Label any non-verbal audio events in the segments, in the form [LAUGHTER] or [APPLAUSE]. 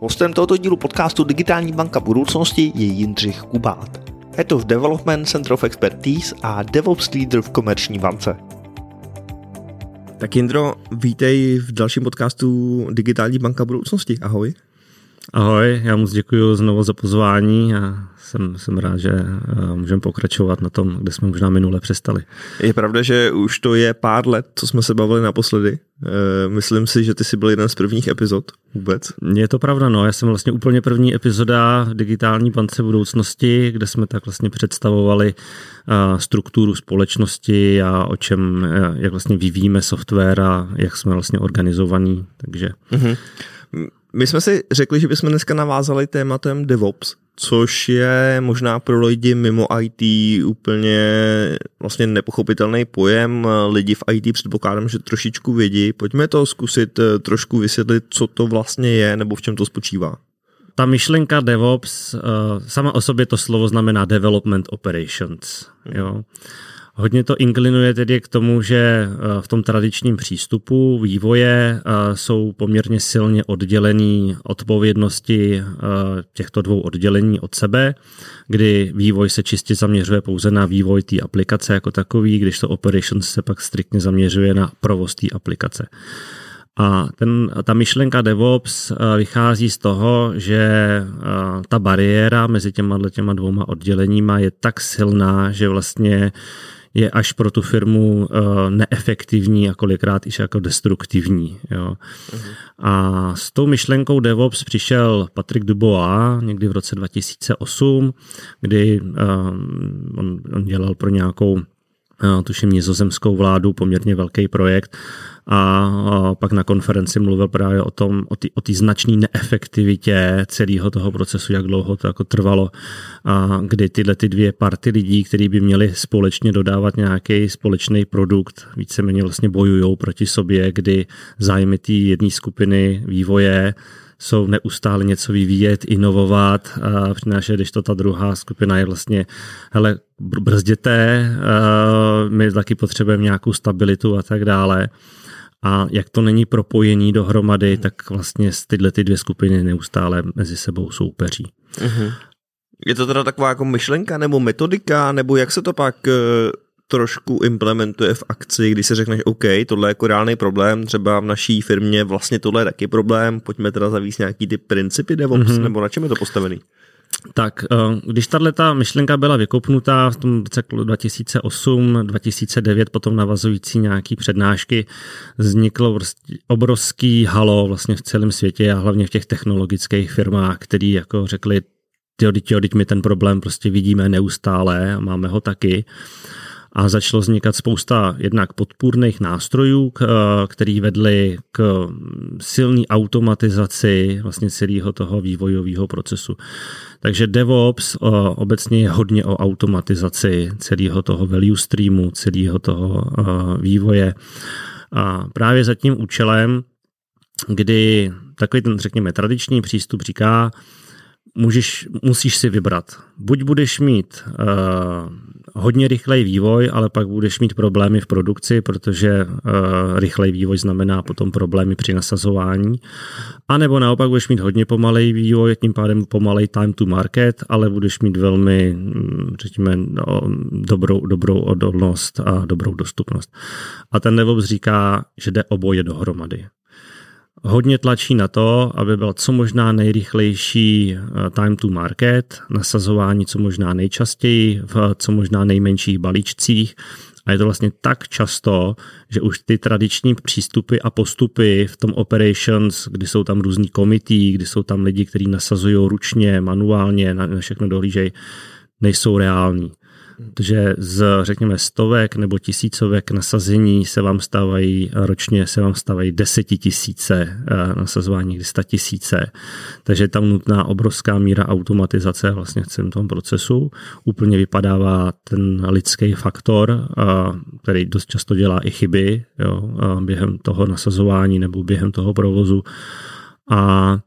Hostem tohoto dílu podcastu Digitální banka budoucnosti je Jindřich Kubát. Je to v Development Center of Expertise a DevOps Leader v Komerční bance. Tak Jindro, vítej v dalším podcastu Digitální banka budoucnosti. Ahoj. Ahoj, já moc děkuji znovu za pozvání a jsem, jsem rád, že eh, můžeme pokračovat na tom, kde jsme možná minule přestali. Je pravda, že už to je pár let, co jsme se bavili naposledy. Eh, myslím si, že ty jsi byl jeden z prvních epizod vůbec. Je to pravda, no. Já jsem vlastně úplně první epizoda v digitální bance budoucnosti, kde jsme tak vlastně představovali eh, strukturu společnosti a o čem, jak vlastně vyvíjíme software a jak jsme vlastně organizovaní. Takže... Mm-hmm. My jsme si řekli, že bychom dneska navázali tématem DevOps, což je možná pro lidi mimo IT úplně vlastně nepochopitelný pojem. Lidi v IT předpokládám, že trošičku vědí. Pojďme to zkusit eh, trošku vysvětlit, co to vlastně je nebo v čem to spočívá. Ta myšlenka DevOps, eh, sama o sobě to slovo znamená Development Operations. Jo. Hodně to inklinuje tedy k tomu, že eh, v tom tradičním přístupu vývoje eh, jsou poměrně silně oddělený odpovědnosti eh, těchto dvou oddělení od sebe, kdy vývoj se čistě zaměřuje pouze na vývoj té aplikace jako takový, když to operations se pak striktně zaměřuje na provoz té aplikace. A ten, ta myšlenka DevOps vychází z toho, že ta bariéra mezi těma, těma dvouma odděleníma je tak silná, že vlastně je až pro tu firmu uh, neefektivní a kolikrát i jako destruktivní. Jo. A s tou myšlenkou DevOps přišel Patrick Dubois někdy v roce 2008, kdy on, on dělal pro nějakou tuším nizozemskou vládu, poměrně velký projekt. A pak na konferenci mluvil právě o tom, o té značné neefektivitě celého toho procesu, jak dlouho to jako trvalo, a kdy tyhle ty dvě party lidí, kteří by měli společně dodávat nějaký společný produkt, víceméně vlastně bojují proti sobě, kdy zájmy té jedné skupiny vývoje jsou neustále něco vyvíjet, inovovat a přinášet, když to ta druhá skupina je vlastně, hele, brzděte, my taky potřebujeme nějakou stabilitu a tak dále. A jak to není propojení dohromady, tak vlastně tyhle ty dvě skupiny neustále mezi sebou soupeří. Uh-huh. Je to teda taková jako myšlenka nebo metodika, nebo jak se to pak uh, trošku implementuje v akci, když se řekneš, OK, tohle je jako reálný problém, třeba v naší firmě vlastně tohle je taky problém, pojďme teda zavíst nějaký ty principy DevOps, mm-hmm. nebo na čem je to postavený? Tak, eh, když tahle ta myšlenka byla vykopnutá v tom roce 2008, 2009, potom navazující nějaký přednášky, vzniklo obrovský halo vlastně v celém světě a hlavně v těch technologických firmách, který jako řekli, jo, teď my ten problém prostě vidíme neustále a máme ho taky a začalo vznikat spousta jednak podpůrných nástrojů, který vedly k silné automatizaci vlastně celého toho vývojového procesu. Takže DevOps obecně je hodně o automatizaci celého toho value streamu, celého toho vývoje. A právě za tím účelem, kdy takový ten, řekněme, tradiční přístup říká, můžeš, musíš si vybrat. Buď budeš mít uh, hodně rychlej vývoj, ale pak budeš mít problémy v produkci, protože uh, rychlej vývoj znamená potom problémy při nasazování. A nebo naopak budeš mít hodně pomalej vývoj, tím pádem pomalej time to market, ale budeš mít velmi, hm, řekněme, no, dobrou, dobrou odolnost a dobrou dostupnost. A ten DevOps říká, že jde oboje dohromady hodně tlačí na to, aby byl co možná nejrychlejší eh, time to market, nasazování co možná nejčastěji v co možná nejmenších balíčcích. A je to vlastně tak často, že už ty tradiční přístupy a postupy v tom operations, kdy jsou tam různý komití, kdy jsou tam lidi, kteří nasazují ručně, manuálně, na všechno dohlížejí, nejsou reální že z, řekněme, stovek nebo tisícovek nasazení se vám stávají ročně, se vám stávají desetitisíce eh, nasazování, kdy sta tisíce. Takže je tam nutná obrovská míra automatizace vlastně v celém tom procesu. Úplně vypadává ten lidský faktor, eh, který dost často dělá i chyby jo, během toho nasazování nebo během toho provozu. A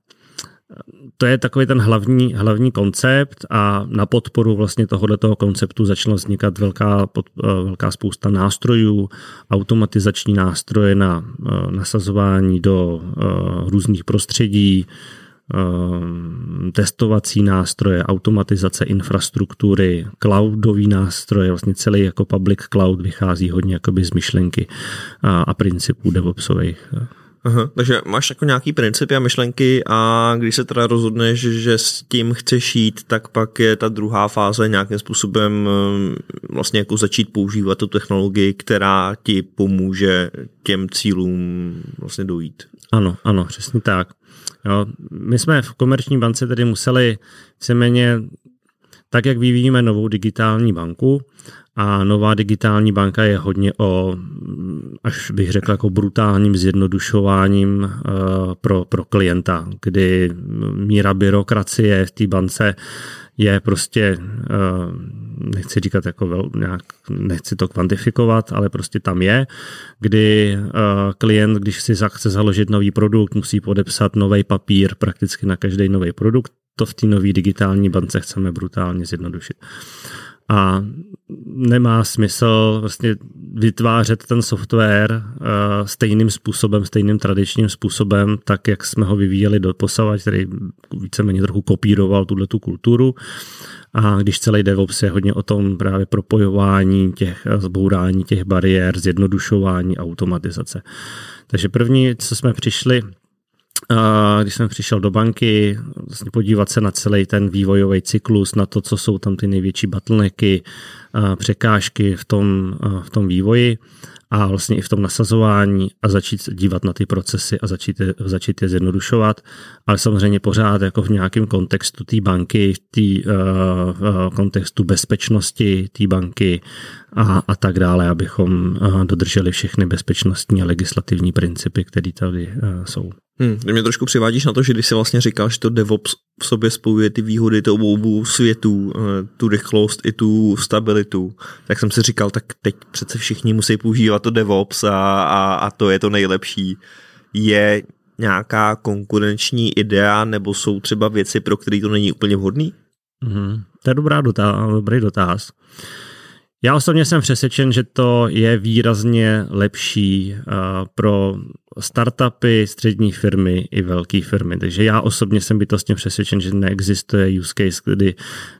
to je takový ten hlavní, hlavní koncept a na podporu vlastně tohoto konceptu začala vznikat velká, pod, eh, velká spousta nástrojů, automatizační nástroje na uh, nasazování do uh, různých prostředí, testovací nástroje, automatizace infrastruktury, cloudový nástroje, vlastně celý jako public cloud vychází hodně jakoby z myšlenky a, a principů DevOpsových. Aha, takže máš jako nějaký principy a myšlenky a když se teda rozhodneš, že s tím chceš jít, tak pak je ta druhá fáze nějakým způsobem eh, vlastně jako začít používat tu technologii, která ti pomůže těm cílům vlastně dojít. Ano, ano, přesně tak. Jo, my jsme v komerční bance tedy museli víceméně tak, jak vyvíjíme novou digitální banku, a nová digitální banka je hodně o, až bych řekl, jako brutálním zjednodušováním uh, pro, pro klienta, kdy míra byrokracie v té bance je prostě, uh, nechci říkat jako vel, nějak, nechci to kvantifikovat, ale prostě tam je, kdy uh, klient, když si chce založit nový produkt, musí podepsat nový papír prakticky na každý nový produkt. To v té nové digitální bance chceme brutálně zjednodušit a nemá smysl vlastně vytvářet ten software uh, stejným způsobem, stejným tradičním způsobem, tak jak jsme ho vyvíjeli do posava, který víceméně trochu kopíroval tuhle tu kulturu. A když celý DevOps je hodně o tom právě propojování těch, zbourání těch bariér, zjednodušování, automatizace. Takže první, co jsme přišli, když jsem přišel do banky, vlastně podívat se na celý ten vývojový cyklus, na to, co jsou tam ty největší bottlenecky, překážky v tom, v tom vývoji a vlastně i v tom nasazování a začít dívat na ty procesy a začít, začít je zjednodušovat, ale samozřejmě pořád jako v nějakém kontextu té banky, v uh, kontextu bezpečnosti té banky a, a tak dále, abychom dodrželi všechny bezpečnostní a legislativní principy, které tady jsou. Hmm, mě trošku přivádíš na to, že když si vlastně říkal, že to DevOps v sobě spojuje ty výhody toho obou světů, eh, tu rychlost i tu stabilitu, tak jsem si říkal, tak teď přece všichni musí používat to DevOps a, a, a to je to nejlepší. Je nějaká konkurenční idea nebo jsou třeba věci, pro které to není úplně vhodný? Mm-hmm. To je dobrá dotaz, dobrý dotaz. Já osobně jsem přesvědčen, že to je výrazně lepší uh, pro startupy, střední firmy i velké firmy. Takže já osobně jsem bytostně přesvědčen, že neexistuje use case, kdy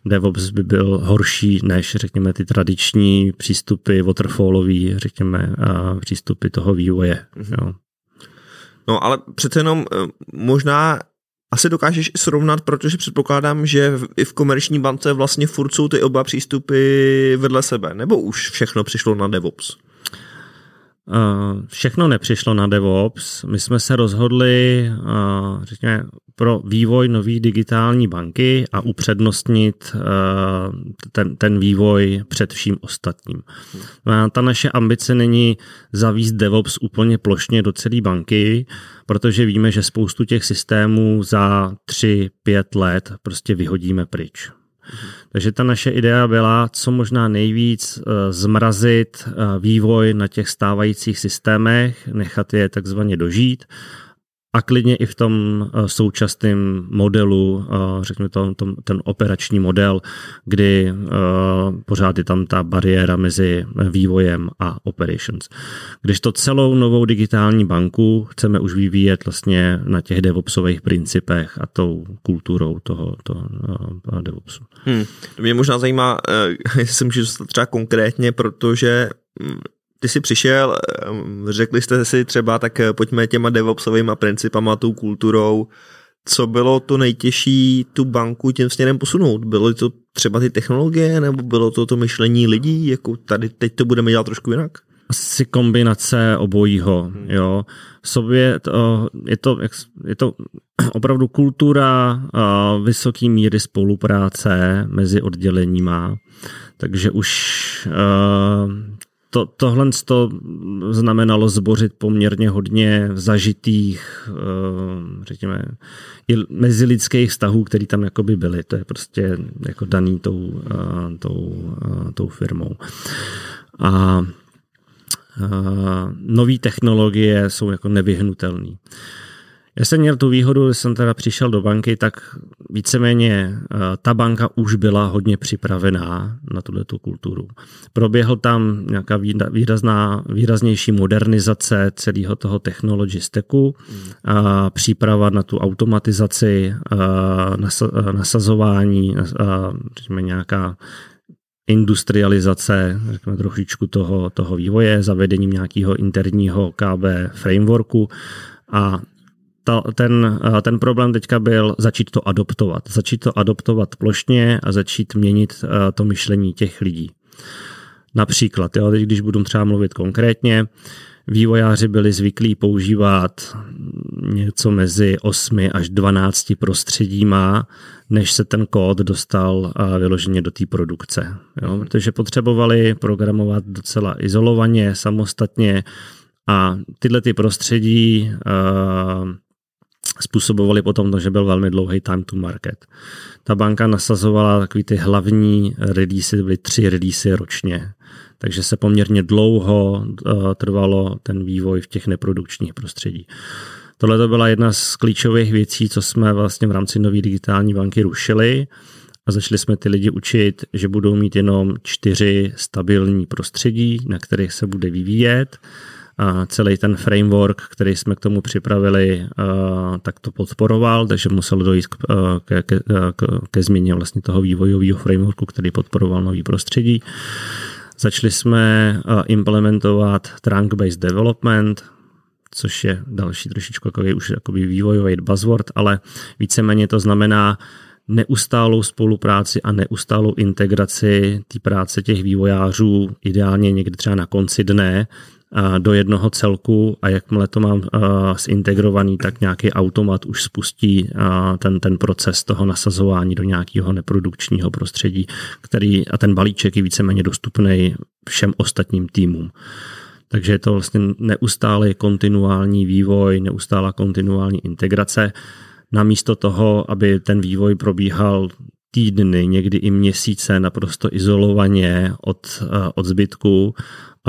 DevOps by byl horší než, řekněme, ty tradiční přístupy waterfallový, řekněme, uh, přístupy toho vývoje. Mm-hmm. Jo. No ale přece jenom eh, možná asi dokážeš srovnat, protože předpokládám, že i v komerční bance vlastně furt jsou ty oba přístupy vedle sebe, nebo už všechno přišlo na DevOps? Uh, všechno nepřišlo na DevOps. My jsme se rozhodli, uh, řekněme, pro vývoj nové digitální banky a upřednostnit uh, ten, ten vývoj před vším ostatním. A ta naše ambice není zavíst DevOps úplně plošně do celé banky, protože víme, že spoustu těch systémů za 3-5 let prostě vyhodíme pryč. Takže ta naše idea byla, co možná nejvíc eh, zmrazit eh, vývoj na těch stávajících systémech, nechat je takzvaně dožít a klidně i v tom eh, současném modelu, eh, řekněme to, tom, ten operační model, kdy eh, pořád je tam ta bariéra mezi vývojem a operations. Když to celou novou digitální banku chceme už vyvíjet vlastně na těch DevOpsových principech a tou kulturou toho, toho DevOpsu. Hmm. Mě možná zajímá, [LAUGHS] jestli můžu dostat třeba konkrétně, protože hm, ty jsi přišel, eh, řekli jste si třeba, tak eh, pojďme těma DevOpsovými principama, tou kulturou, co bylo to nejtěžší tu banku tím směrem posunout? Bylo to třeba ty technologie, nebo bylo to to myšlení lidí, jako tady teď to budeme dělat trošku jinak? Asi kombinace obojího, hmm. jo. Sobě to, je, to, je to [CLEARS THROAT] opravdu kultura vysoký míry spolupráce mezi odděleníma, takže už to, tohle to znamenalo zbořit poměrně hodně zažitých, eh, řekněme, mezilidských vztahů, které tam jakoby byly. To je prostě jako daný tou, eh, tou, eh, tou firmou. A nové technologie jsou jako nevyhnutelné. Já jsem měl tu výhodu, když jsem teda přišel do banky, tak víceméně eh, ta banka už byla hodně připravená na tuhle tu kulturu. Proběhl tam nějaká výrazná, výraznější modernizace celého toho technology stacku, a příprava na tu automatizaci, nasazování, řekněme nějaká industrializace, řekněme trošičku toho, toho vývoje, zavedením nějakého interního KB frameworku a ta, ten, ten problém teďka byl začít to adoptovat. Začít to adoptovat plošně a začít měnit to myšlení těch lidí. Například, jo, teď když budu třeba mluvit konkrétně, vývojáři byli zvyklí používat něco mezi 8 až 12 prostředíma, než se ten kód dostal vyloženě do té produkce. Jo, protože potřebovali programovat docela izolovaně, samostatně a tyhle ty prostředí způsobovali potom to, že byl velmi dlouhý time to market. Ta banka nasazovala takový ty hlavní release, byly tři release ročně. Takže se poměrně dlouho uh, trvalo ten vývoj v těch neprodukčních prostředí. Tohle to byla jedna z klíčových věcí, co jsme vlastně v rámci nové digitální banky rušili a začali jsme ty lidi učit, že budou mít jenom čtyři stabilní prostředí, na kterých se bude vyvíjet a celý ten framework, který jsme k tomu připravili, tak to podporoval, takže musel dojít k, ke, ke, ke, ke změně vlastně toho vývojového frameworku, který podporoval nový prostředí. Začali jsme implementovat trunk-based development, což je další trošičku jako už jakoby vývojový buzzword, ale víceméně to znamená neustálou spolupráci a neustálou integraci té práce těch vývojářů, ideálně někdy třeba na konci dne, do jednoho celku a jakmile to mám zintegrovaný, tak nějaký automat už spustí ten, ten proces toho nasazování do nějakého neprodukčního prostředí, který a ten balíček je víceméně dostupný všem ostatním týmům. Takže je to vlastně neustálý kontinuální vývoj, neustálá kontinuální integrace. Namísto toho, aby ten vývoj probíhal týdny, někdy i měsíce naprosto izolovaně od, od zbytku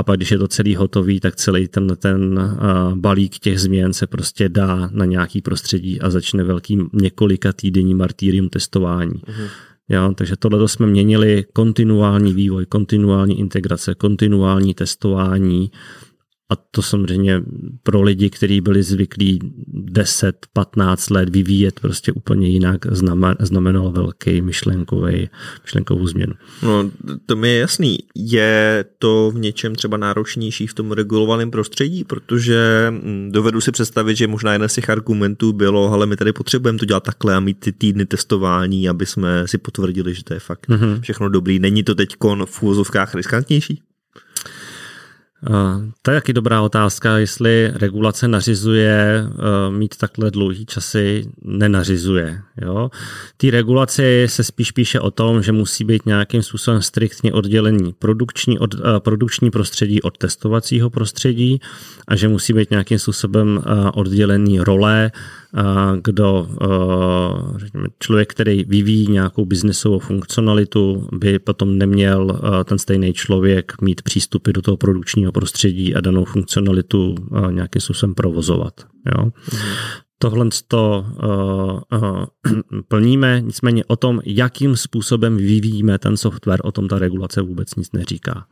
a pak, když je to celý hotový, tak celý ten, ten balík těch změn se prostě dá na nějaký prostředí a začne velký několika týdenní martýrium testování. Uh-huh. Jo, takže tohle jsme měnili kontinuální vývoj, kontinuální integrace, kontinuální testování a to samozřejmě pro lidi, kteří byli zvyklí 10-15 let vyvíjet prostě úplně jinak, znamenalo velký myšlenkový, myšlenkovou změnu. No, to mi je jasný. Je to v něčem třeba náročnější v tom regulovaném prostředí, protože hm, dovedu si představit, že možná jeden z těch argumentů bylo, ale my tady potřebujeme to dělat takhle a mít ty týdny testování, aby jsme si potvrdili, že to je fakt mm-hmm. všechno dobrý. Není to teď v úvozovkách riskantnější? To je taky dobrá otázka, jestli regulace nařizuje eh, mít takhle dlouhý časy, nenařizuje. Jo? Ty regulace se spíš píše o tom, že musí být nějakým způsobem striktně oddělení produkční, od, eh, produkční prostředí od testovacího prostředí a že musí být nějakým způsobem eh, oddělený role kdo řekněme, člověk, který vyvíjí nějakou biznesovou funkcionalitu, by potom neměl ten stejný člověk mít přístupy do toho produkčního prostředí a danou funkcionalitu nějakým způsobem provozovat. Jo? Tohle to uh, uh, [CLEARS THROAT] plníme, nicméně o tom, jakým způsobem vyvíjíme ten software, o tom ta regulace vůbec nic neříká.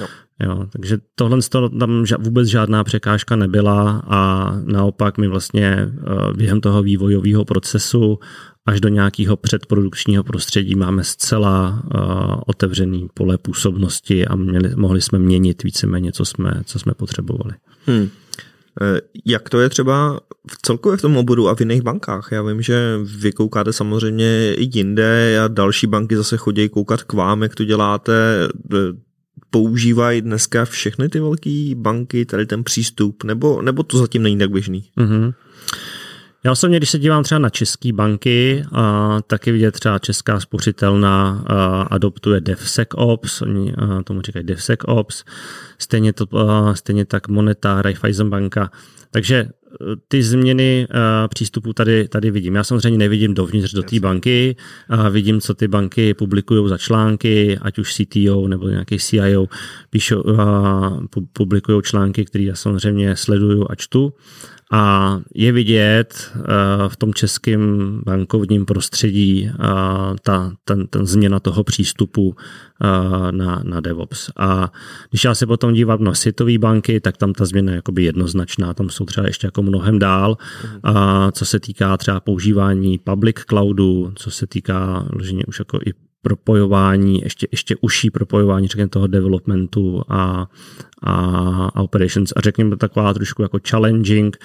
Jo. Jo, takže tohle tam vůbec žádná překážka nebyla a naopak my vlastně eh, během toho vývojového procesu až do nějakého předprodukčního prostředí máme zcela uh, otevřený pole působnosti a měli, mohli jsme měnit víceméně, co jsme, co jsme potřebovali. Hmm. Jak to je třeba v celkově v tom oboru a v jiných bankách? Já vím, že vy koukáte samozřejmě i jinde a další banky zase chodí koukat k vám, jak to děláte používají dneska všechny ty velké banky tady ten přístup, nebo, nebo to zatím není tak běžný? Mm-hmm. Já osobně, když se dívám třeba na české banky, a taky vidět třeba Česká spořitelná adoptuje DevSecOps, oni tomu říkají DevSecOps, stejně, to, stejně tak Moneta, Raiffeisen banka. Takže ty změny uh, přístupů tady, tady vidím. Já samozřejmě nevidím dovnitř do té banky, a vidím, co ty banky publikují za články, ať už CTO nebo nějaký CIO píšou, publikují články, které já samozřejmě sleduju a čtu. A je vidět uh, v tom českém bankovním prostředí uh, ta, ten, ten změna toho přístupu uh, na, na DevOps. A když já se potom dívám na světové banky, tak tam ta změna je jakoby jednoznačná, tam jsou třeba ještě jako mnohem dál, uh, co se týká třeba používání public cloudu, co se týká už jako i propojování, ještě, ještě užší propojování, řekněme, toho developmentu a, a, a operations a řekněme taková trošku jako challenging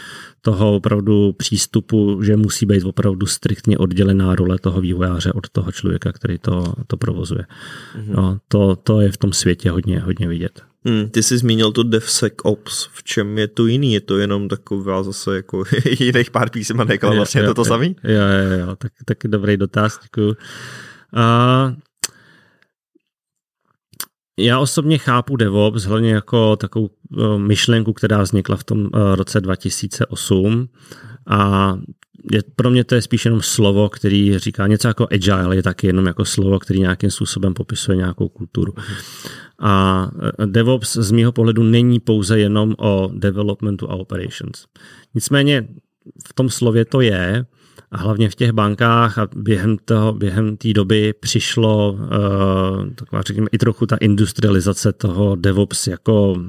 toho opravdu přístupu, že musí být opravdu striktně oddělená role toho vývojáře od toho člověka, který to, to provozuje. Mm-hmm. No, to, to je v tom světě hodně, hodně vidět. Hmm, ty jsi zmínil to DevSecOps, v čem je to jiný? Je to jenom taková zase jako [LAUGHS] jiných pár písemek, ale vlastně je to to samý? Jo, jo, jo, tak, tak dobrý dotaz, děkuji. A já osobně chápu DevOps hlavně jako takovou e, myšlenku, která vznikla v tom e, roce 2008 a je, pro mě to je spíš jenom slovo, který říká něco jako agile, je taky jenom jako slovo, který nějakým způsobem popisuje nějakou kulturu. A e, DevOps z mého pohledu není pouze jenom o developmentu a operations. Nicméně v tom slově to je, a hlavně v těch bankách a během toho, během té doby přišlo uh, taková, řekněme, i trochu ta industrializace toho DevOps jako uh,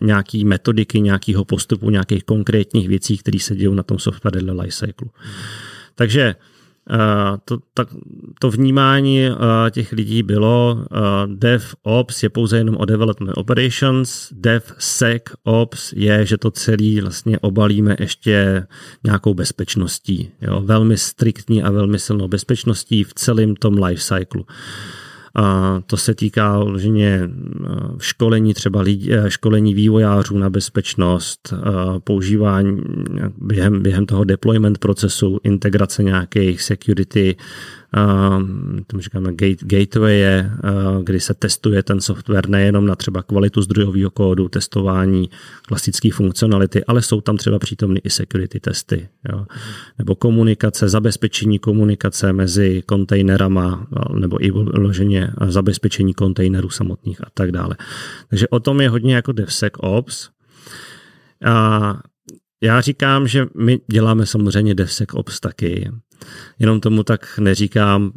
nějaký metodiky, nějakého postupu, nějakých konkrétních věcí, které se dějí na tom software lifecycle. Hmm. Takže Eh, to, tak, to vnímání uh, těch lidí bylo uh, DevOps je pouze jenom o development operations, DevSecOps je, že to celé vlastně obalíme ještě nějakou bezpečností. Jo? Velmi striktní a velmi silnou bezpečností v celém tom life cycle. A to se týká vloženě e, školení třeba lidí, e, školení vývojářů na bezpečnost, e, používání během, během toho deployment procesu, integrace nějakých security tomu říkáme gate, gateway, kdy se testuje ten software nejenom na třeba kvalitu zdrojového kódu, testování klasické funkcionality, ale jsou tam třeba přítomny i security testy, jo. nebo komunikace, zabezpečení komunikace mezi kontejnerama, nebo i vloženě zabezpečení kontejnerů samotných a tak dále. Takže o tom je hodně jako DevSecOps. A já říkám, že my děláme samozřejmě DevSecOps taky, jenom tomu tak neříkám.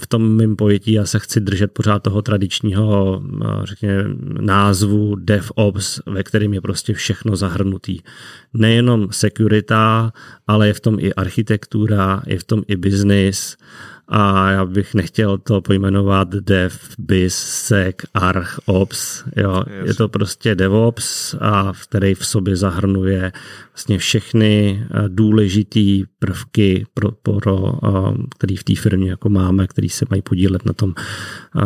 V tom mém pojetí já se chci držet pořád toho tradičního, řekněme, názvu DevOps, ve kterém je prostě všechno zahrnutý. Nejenom securita, ale je v tom i architektura, je v tom i business, a já bych nechtěl to pojmenovat dev, biz, sec, arch, ops. Jo. Je to prostě DevOps, a který v sobě zahrnuje vlastně všechny eh, důležitý prvky, pro, pro, eh, který v té firmě jako máme, který se mají podílet na tom, eh,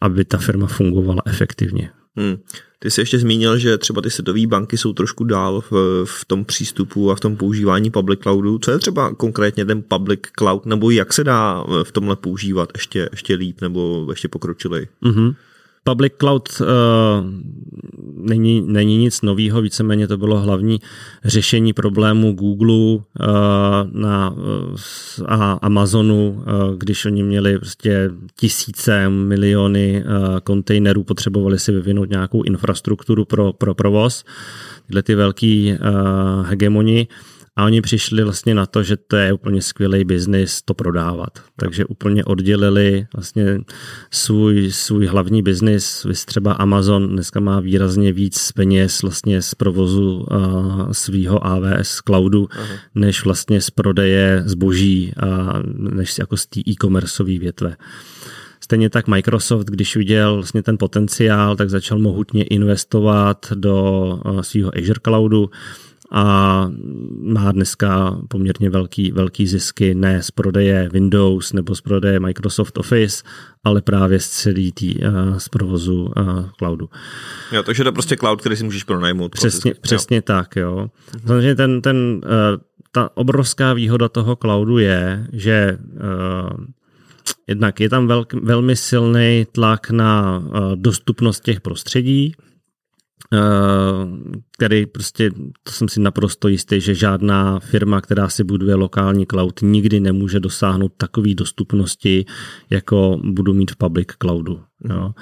aby ta firma fungovala efektivně. Hmm. Ty jsi ještě zmínil, že třeba ty světové banky jsou trošku dál v, v tom přístupu a v tom používání public cloudu. Co je třeba konkrétně ten public cloud, nebo jak se dá v tomhle používat ještě, ještě líp nebo ještě pokročilej? Mm-hmm. Public cloud uh, není, není nic nového, víceméně to bylo hlavní řešení problému Google uh, na, uh, a Amazonu, uh, když oni měli prostě tisíce, miliony uh, kontejnerů, potřebovali si vyvinout nějakou infrastrukturu pro, pro provoz. Tyhle ty velký uh, hegemoni. A oni přišli vlastně na to, že to je úplně skvělý biznis to prodávat. Takže úplně oddělili vlastně svůj, svůj hlavní biznis. Vy třeba Amazon dneska má výrazně víc peněz vlastně z provozu uh, svého AWS cloudu, Aha. než vlastně z prodeje zboží, a než jako z té e-commerceové větve. Stejně tak Microsoft, když viděl vlastně ten potenciál, tak začal mohutně investovat do svého Azure Cloudu a má dneska poměrně velký, velký zisky ne z prodeje Windows nebo z prodeje Microsoft Office, ale právě z celý tý, uh, z provozu uh, cloudu. Jo, takže to je prostě cloud, který si můžeš pronajmout. Přesně, přesně tak, jo. Mhm. Samozřejmě ten, ten, uh, ta obrovská výhoda toho cloudu je, že jednak je tam velk, velmi silný tlak na dostupnost těch prostředí, který prostě, to jsem si naprosto jistý, že žádná firma, která si buduje lokální cloud, nikdy nemůže dosáhnout takové dostupnosti, jako budu mít v public cloudu. Jo.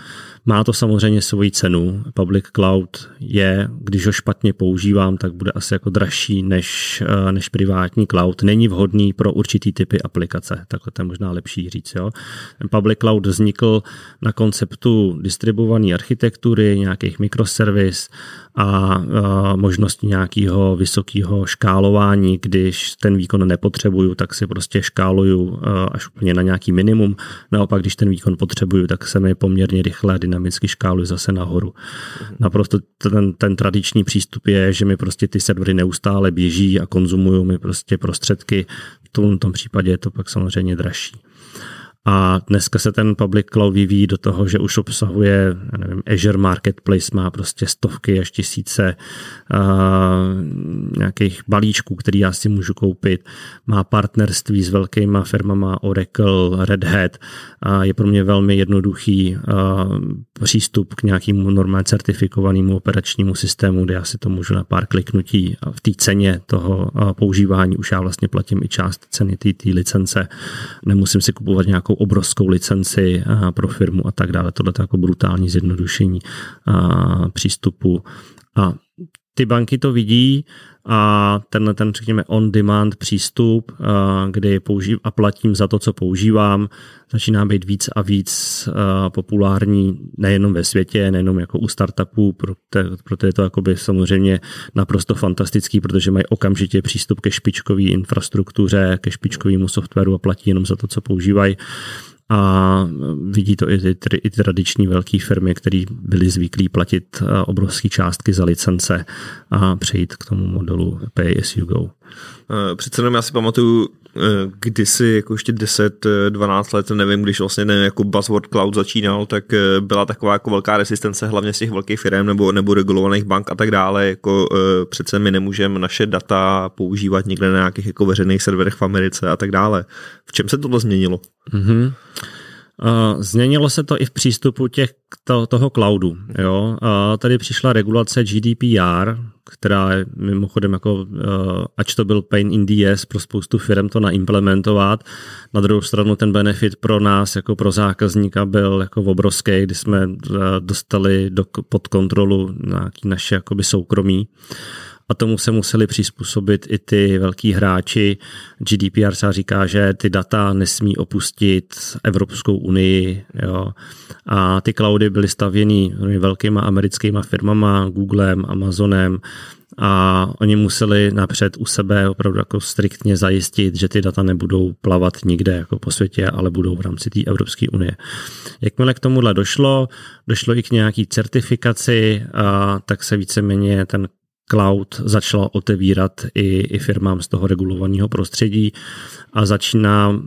Má to samozřejmě svoji cenu. Public cloud je, když ho špatně používám, tak bude asi jako dražší než, eh, než privátní cloud. Není vhodný pro určitý typy aplikace. Takhle to je možná lepší říct. Jo. Ten public cloud vznikl na konceptu distribuované architektury, nějakých mikroservis a, možnosti nějakého vysokého škálování, když ten výkon nepotřebuju, tak si prostě škáluju eh, až úplně na nějaký minimum. Naopak, když ten výkon potřebuju, tak se mi poměrně rychle a dynamicky škáluji zase nahoru. Naprosto ten, ten tradiční přístup je, že mi prostě ty servery neustále běží a konzumují mi prostě prostředky. V tom, tom případě je to pak samozřejmě dražší. A dneska se ten public cloud vyvíjí do toho, že už obsahuje, já nevím, Azure Marketplace má prostě stovky až tisíce uh, nějakých balíčků, který já si můžu koupit. Má partnerství s velkýma firmama Oracle, Red Hat. A je pro mě velmi jednoduchý uh, přístup k nějakému normálně certifikovanému operačnímu systému, kde já si to můžu na pár kliknutí v té ceně toho používání už já vlastně platím i část ceny té licence. Nemusím si kupovat nějakou nějakou obrovskou licenci pro firmu a tak dále. Tohle je jako brutální zjednodušení přístupu. A ty banky to vidí a tenhle ten, řekněme, on-demand přístup, kdy používám a platím za to, co používám, začíná být víc a víc populární nejenom ve světě, nejenom jako u startupů, proto je to jakoby samozřejmě naprosto fantastický, protože mají okamžitě přístup ke špičkové infrastruktuře, ke špičkovému softwaru a platí jenom za to, co používají a vidí to i ty, i tradiční velké firmy, které byly zvyklí platit eh, obrovské částky za licence a přejít k tomu modelu pay as you go. Eh, přece jenom já si pamatuju, eh, kdysi jako ještě 10-12 let, nevím, když vlastně ne, jako Buzzword Cloud začínal, tak byla taková jako velká resistence hlavně z těch velkých firm nebo, nebo regulovaných bank a tak dále, jako přece my nemůžeme naše data používat někde na nějakých jako veřejných serverech v Americe a tak dále. V čem se tohle změnilo? Mm-hmm. Změnilo se to i v přístupu těch, to, toho cloudu. Jo? Uh, tady přišla regulace GDPR, která je mimochodem jako, uh, ač to byl pain in the ass pro spoustu firm to naimplementovat, na druhou stranu ten benefit pro nás jako pro zákazníka byl jako obrovský, kdy jsme uh, dostali do, pod kontrolu nějaký naše jakoby soukromí. A tomu se museli přizpůsobit i ty velký hráči. GDPR se říká, že ty data nesmí opustit Evropskou unii. Jo. A ty cloudy byly stavěny velkýma americkýma firmama, Googlem, Amazonem, a oni museli napřed u sebe opravdu jako striktně zajistit, že ty data nebudou plavat nikde jako po světě, ale budou v rámci té Evropské unie. Jakmile k tomuhle došlo, došlo i k nějaký certifikaci, a tak se víceméně ten cloud začala otevírat i, i firmám z toho regulovaného prostředí a začíná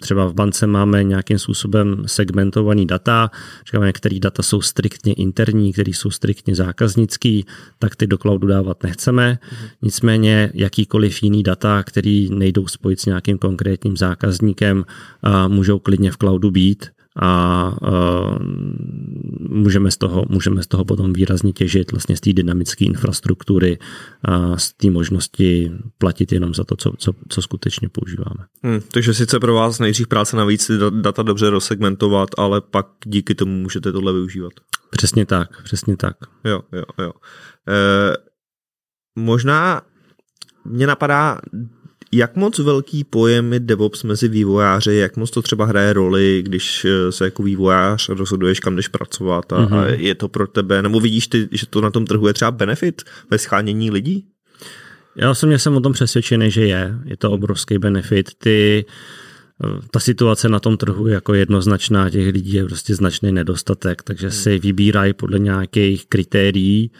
třeba v bance máme nějakým způsobem segmentovaný data, říkáme, některé data jsou striktně interní, které jsou striktně zákaznický, tak ty do cloudu dávat nechceme. Nicméně jakýkoliv jiný data, který nejdou spojit s nějakým konkrétním zákazníkem, můžou klidně v cloudu být a uh, můžeme, z toho, můžeme z toho potom výrazně těžit vlastně z té dynamické infrastruktury a z té možnosti platit jenom za to, co, co, co skutečně používáme. Hmm, takže sice pro vás nejdřív práce navíc data dobře rozsegmentovat, ale pak díky tomu můžete tohle využívat. Přesně tak, přesně tak. Jo, jo, jo. E, možná mě napadá jak moc velký pojem je DevOps mezi vývojáři, jak moc to třeba hraje roli, když eh, se jako vývojář rozhoduješ, kam jdeš pracovat a, mm-hmm. a je to pro tebe, nebo vidíš ty, že to na tom trhu je třeba benefit ve schánění lidí? Já osobně jsem o tom přesvědčený, že je. Je to obrovský benefit. Ty, eh, ta situace na tom trhu je jako jednoznačná, těch lidí je prostě značný nedostatek, takže hmm. si vybírají podle nějakých kritérií,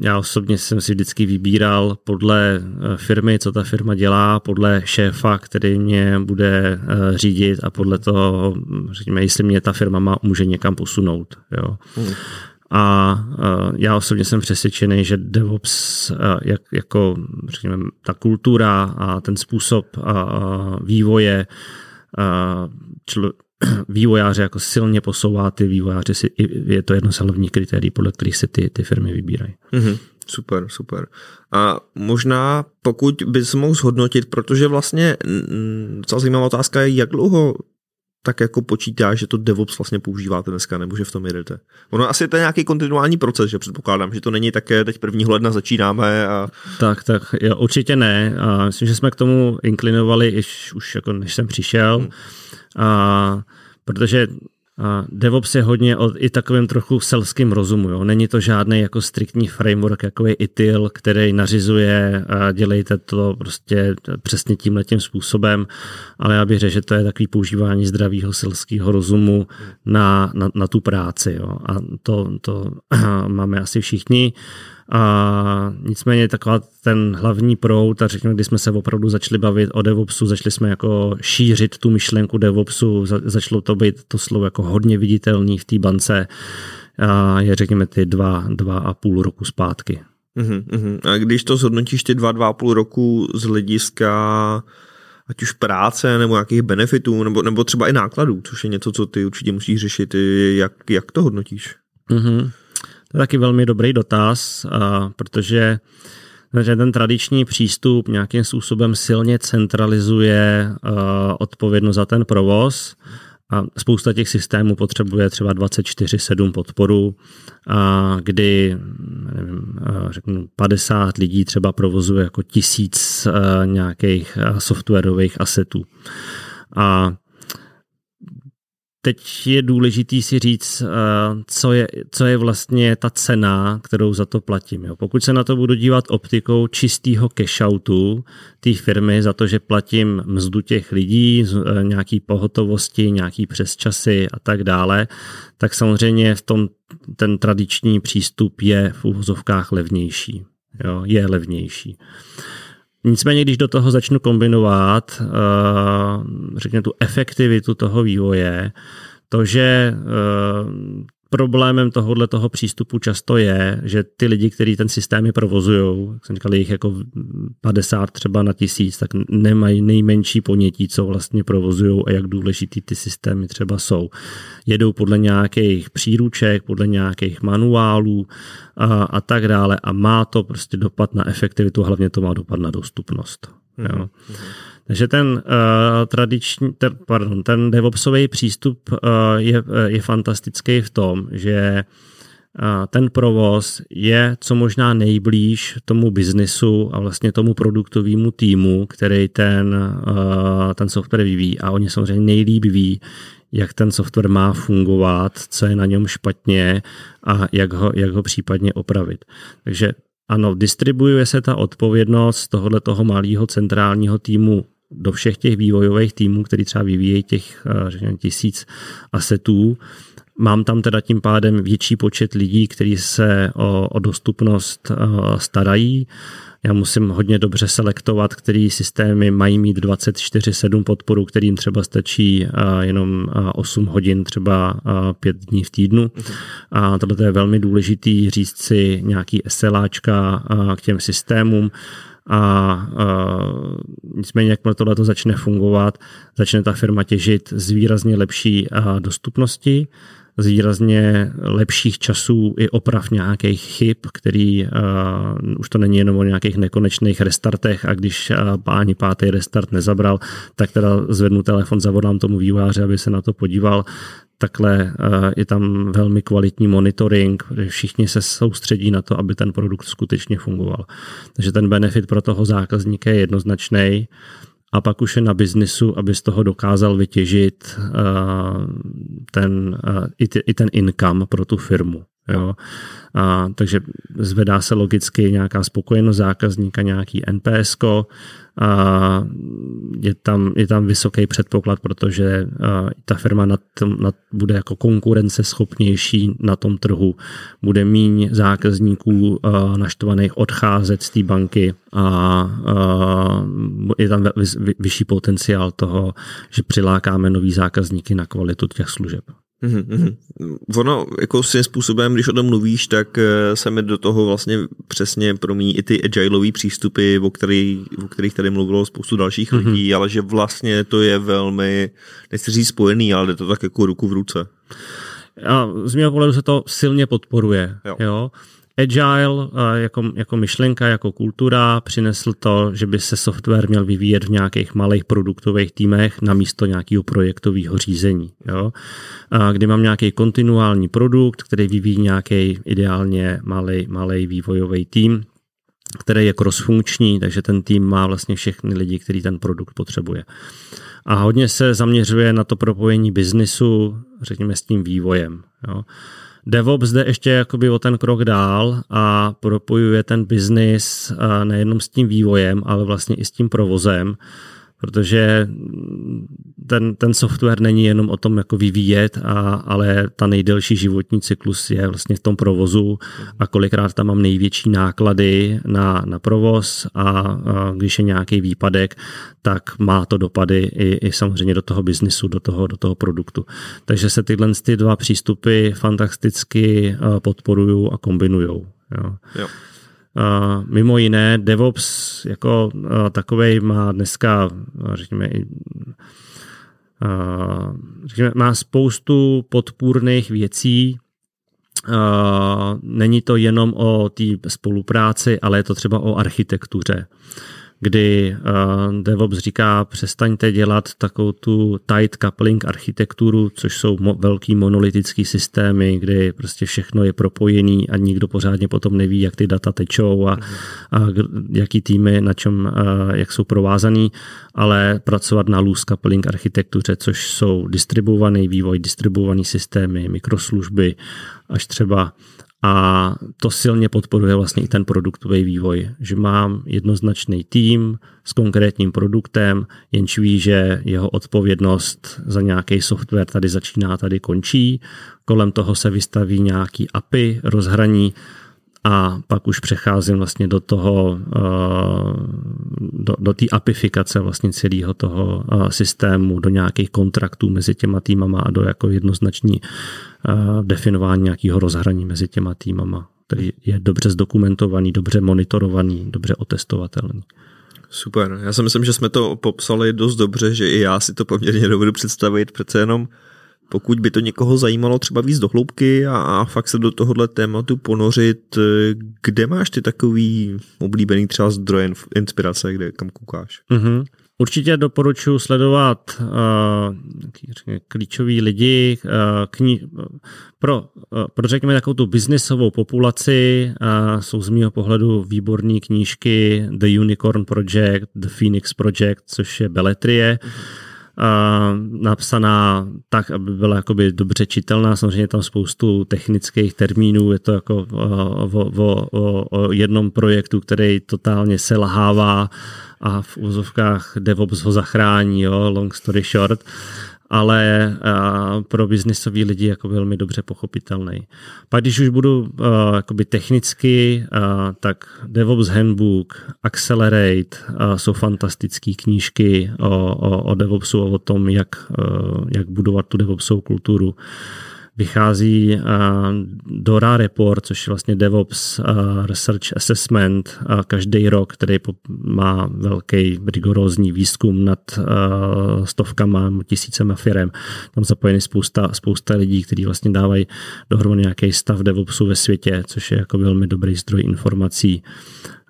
já osobně jsem si vždycky vybíral podle eh, firmy, co ta firma dělá, podle šéfa, který mě bude eh, řídit a podle toho, řekněme, jestli mě ta firma má, může někam posunout. Jo. Hmm. A eh, já osobně jsem přesvědčený, že DevOps jak, jako řekněme, ta kultura a ten způsob vývoje člo, [CLEARS THROAT] vývojáře jako silně posouvá, ty vývojáři si, je to jedno z hlavních kritérií, podle kterých se ty, ty firmy vybírají. Mm-hmm. Super, super. A možná pokud bys mohl zhodnotit, protože vlastně docela zajímavá otázka je, jak dlouho tak jako počítá, že to DevOps vlastně používáte dneska, nebo že v tom jedete. Ono asi to je nějaký kontinuální proces, že předpokládám, že to není také teď 1. ledna začínáme a... Tak, tak, jo, určitě ne. A myslím, že jsme k tomu inklinovali, iš, už jako než jsem přišel. Hmm. A, protože DevOps je hodně o i takovém trochu selským rozumu. Jo. Není to žádný jako striktní framework, jako je ITIL, který nařizuje a dělejte to prostě přesně tímhletím způsobem, ale já bych řekl, že to je takový používání zdravého selského rozumu na, na, na tu práci. Jo. A to, to [CLEARS THROAT] máme asi všichni. A nicméně taková ten hlavní proud a řekněme, když jsme se opravdu začali bavit o DevOpsu, začali jsme jako šířit tu myšlenku DevOpsu, začalo to být to slovo jako hodně viditelný v té bance a je řekněme ty dva, dva a půl roku zpátky. Uh-huh, uh-huh. A když to zhodnotíš ty dva, dva a půl roku z hlediska ať už práce nebo nějakých benefitů, nebo, nebo třeba i nákladů, což je něco, co ty určitě musíš řešit, jak, jak to hodnotíš? Uh-huh. To je taky velmi dobrý dotaz, protože že ten tradiční přístup nějakým způsobem silně centralizuje odpovědnost za ten provoz a spousta těch systémů potřebuje třeba 24-7 podporu, a kdy nevím, řeknu, 50 lidí třeba provozuje jako tisíc nějakých softwarových asetů. A Teď je důležitý si říct, eh, co je, co je vlastně ta cena, kterou za to platím. Jo. Pokud se na to budu dívat optikou čistého cash-outu té firmy za to, že platím mzdu těch lidí, eh, nějaký pohotovosti, nějaký přesčasy a tak dále, tak samozřejmě v tom ten tradiční přístup je v úvozovkách levnější. Jo, je levnější. Nicméně, když do toho začnu kombinovat, eh, řekněme, tu efektivitu toho vývoje, to, že eh, problémem tohohle toho přístupu často je, že ty lidi, kteří ten systém provozují, jak jsem říkal, jich jako 50 třeba na tisíc, tak nemají nejmenší ponětí, co vlastně provozují a jak důležitý ty systémy třeba jsou. Jedou podle nějakých příruček, podle nějakých manuálů a, a tak dále a má to prostě dopad na efektivitu, hlavně to má dopad na dostupnost. Mm-hmm. Jo. Takže ten uh, tradiční, ten, pardon, ten DevOpsový přístup uh, je, je fantastický v tom, že uh, ten provoz je co možná nejblíž tomu biznisu a vlastně tomu produktovému týmu, který ten, uh, ten software vyvíjí. A oni samozřejmě nejlíp ví, jak ten software má fungovat, co je na něm špatně a jak ho, jak ho případně opravit. Takže ano, distribuuje se ta odpovědnost tohohle toho malého centrálního týmu do všech těch vývojových týmů, který třeba vyvíjejí těch eh, řekněme, tisíc asetů. Mám tam teda tím pádem větší počet lidí, kteří se o, o dostupnost eh, starají. Já musím hodně dobře selektovat, který systémy mají mít 24-7 podporu, kterým třeba stačí eh, jenom 8 hodin, třeba 5 dní v týdnu. A tohle je velmi důležitý říct si nějaký SLAčka k těm systémům a, a nicméně, jakmile tohle to začne fungovat, začne ta firma těžit z výrazně lepší a, dostupnosti, z výrazně lepších časů i oprav nějakých chyb, který uh, už to není jenom o nějakých nekonečných restartech a když uh, páni pátý restart nezabral, tak teda zvednu telefon, zavolám tomu výváře, aby se na to podíval takhle eh, je tam velmi kvalitní monitoring, všichni se soustředí na to, aby ten produkt skutečně fungoval. Takže ten benefit pro toho zákazníka je jednoznačný a pak už je na biznisu, aby z toho dokázal vytěžit eh, ten, eh, i ten income pro tu firmu. Jo. A, takže zvedá se logicky nějaká spokojenost zákazníka, nějaký NPS, a je, tam, je tam vysoký předpoklad, protože ta firma nad, nad, bude jako konkurenceschopnější na tom trhu, bude míň zákazníků naštvaných odcházet z té banky a je tam vyšší potenciál toho, že přilákáme nový zákazníky na kvalitu těch služeb. Mm-hmm. Ono, jako svým způsobem, když o tom mluvíš, tak eh, se mi do toho vlastně přesně promíní i ty agileové přístupy, o, který, o kterých tady mluvilo spoustu dalších mm-hmm. lidí, ale že vlastně to je velmi, nechci říct spojený, ale jde to tak jako ruku v ruce. A z mého pohledu se to silně podporuje. Jo. Jo? Agile jako, jako myšlenka, jako kultura přinesl to, že by se software měl vyvíjet v nějakých malých produktových týmech na místo nějakého projektového řízení. Jo? A kdy mám nějaký kontinuální produkt, který vyvíjí nějaký ideálně malý, malý vývojový tým, který je crossfunkční, takže ten tým má vlastně všechny lidi, který ten produkt potřebuje. A hodně se zaměřuje na to propojení biznisu, řekněme, s tím vývojem. Jo. DevOps jde ještě jakoby o ten krok dál a propojuje ten biznis nejenom s tím vývojem, ale vlastně i s tím provozem, protože ten, ten software není jenom o tom jako vyvíjet, a, ale ta nejdelší životní cyklus je vlastně v tom provozu a kolikrát tam mám největší náklady na, na provoz a, a když je nějaký výpadek, tak má to dopady i, i samozřejmě do toho biznisu, do toho, do toho produktu. Takže se tyhle ty dva přístupy fantasticky podporují a kombinují. Jo. Jo. Mimo jiné, DevOps jako takovej má dneska, řekněme, řekněme, má spoustu podpůrných věcí. Není to jenom o té spolupráci, ale je to třeba o architektuře kdy uh, DevOps říká, přestaňte dělat takovou tu tight coupling architekturu, což jsou mo- velký monolitický systémy, kdy prostě všechno je propojený a nikdo pořádně potom neví, jak ty data tečou a, a jaký týmy na čem, uh, jak jsou provázaný, ale pracovat na loose coupling architektuře, což jsou distribuovaný vývoj, distribuovaný systémy, mikroslužby, až třeba a to silně podporuje vlastně i ten produktový vývoj, že mám jednoznačný tým s konkrétním produktem, jenž ví, že jeho odpovědnost za nějaký software tady začíná, tady končí. Kolem toho se vystaví nějaký API, rozhraní a pak už přecházím vlastně do toho, eh, do, do té apifikace vlastně celého toho eh, systému, do nějakých kontraktů mezi těma týmama a do jako jednoznační eh, definování nějakého rozhraní mezi těma týmama, který je dobře zdokumentovaný, dobře monitorovaný, dobře otestovatelný. Super, já si myslím, že jsme to popsali dost dobře, že i já si to poměrně dovedu představit, přece jenom pokud by to někoho zajímalo třeba víc do hloubky a, a fakt se do tohohle tématu ponořit, kde máš ty takový oblíbený třeba zdroje inspirace, kde kam koukáš? Mm-hmm. Určitě doporučuji sledovat uh, klíčoví lidi uh, kni- pro, uh, pro řekněme takovou tu biznisovou populaci. Uh, jsou z mého pohledu výborné knížky The Unicorn Project, The Phoenix Project, což je beletrie. Mm-hmm napsaná tak, aby byla jakoby dobře čitelná. Samozřejmě tam spoustu technických termínů, je to jako o, o, o, o jednom projektu, který totálně selhává a v úzovkách DevOps ho zachrání, jo, long story short ale pro biznisový lidi jako velmi dobře pochopitelný. Pak když už budu jakoby technicky, tak DevOps Handbook, Accelerate jsou fantastické knížky o, o, o DevOpsu a o tom, jak, jak budovat tu DevOpsovou kulturu vychází uh, DORA report, což je vlastně DevOps uh, Research Assessment uh, každý rok, který má velký rigorózní výzkum nad stovkama, tisícema firem. Tam zapojený spousta, spousta lidí, kteří vlastně dávají dohromady nějaký stav DevOpsu ve světě, což je jako velmi dobrý zdroj informací.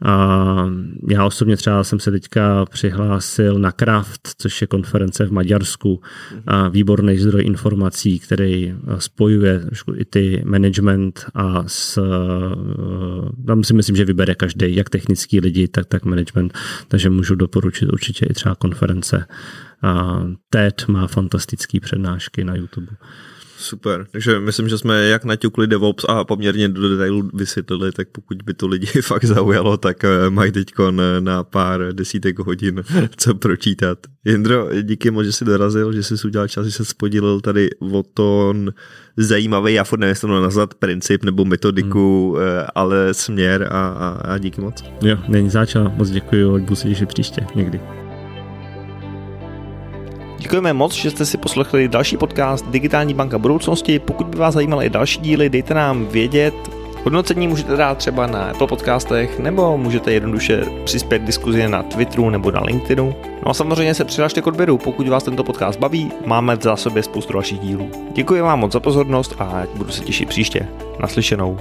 A já osobně třeba jsem se teďka přihlásil na Kraft, což je konference v Maďarsku, a výborný zdroj informací, který spojuje i ty management a s, eh, tam si myslím, že vybere každý, jak technický lidi, tak, tak management, takže můžu doporučit určitě i třeba konference. A TED má fantastické přednášky na YouTube. Super, takže myslím, že jsme jak naťukli DevOps a poměrně do detailu vysvětlili, tak pokud by to lidi [LAUGHS] fakt zaujalo, tak eh, mají teď na pár desítek hodin [LAUGHS] co pročítat. Jindro, díky moc, že jsi dorazil, že jsi udělal čas, že jsi spodílil tady o to zajímavý, já furt nevím, nazvat princip nebo metodiku, hmm. ale směr a, a, a díky moc. Jo, není začal, moc děkuji, budu se příště někdy. Děkujeme moc, že jste si poslechli další podcast Digitální banka budoucnosti. Pokud by vás zajímaly i další díly, dejte nám vědět. Hodnocení můžete dát třeba na Apple podcastech nebo můžete jednoduše přispět diskuzi na Twitteru nebo na LinkedInu. No a samozřejmě se přihlašte k odběru, pokud vás tento podcast baví, máme v zásobě spoustu dalších dílů. Děkuji vám moc za pozornost a budu se těšit příště. Naslyšenou.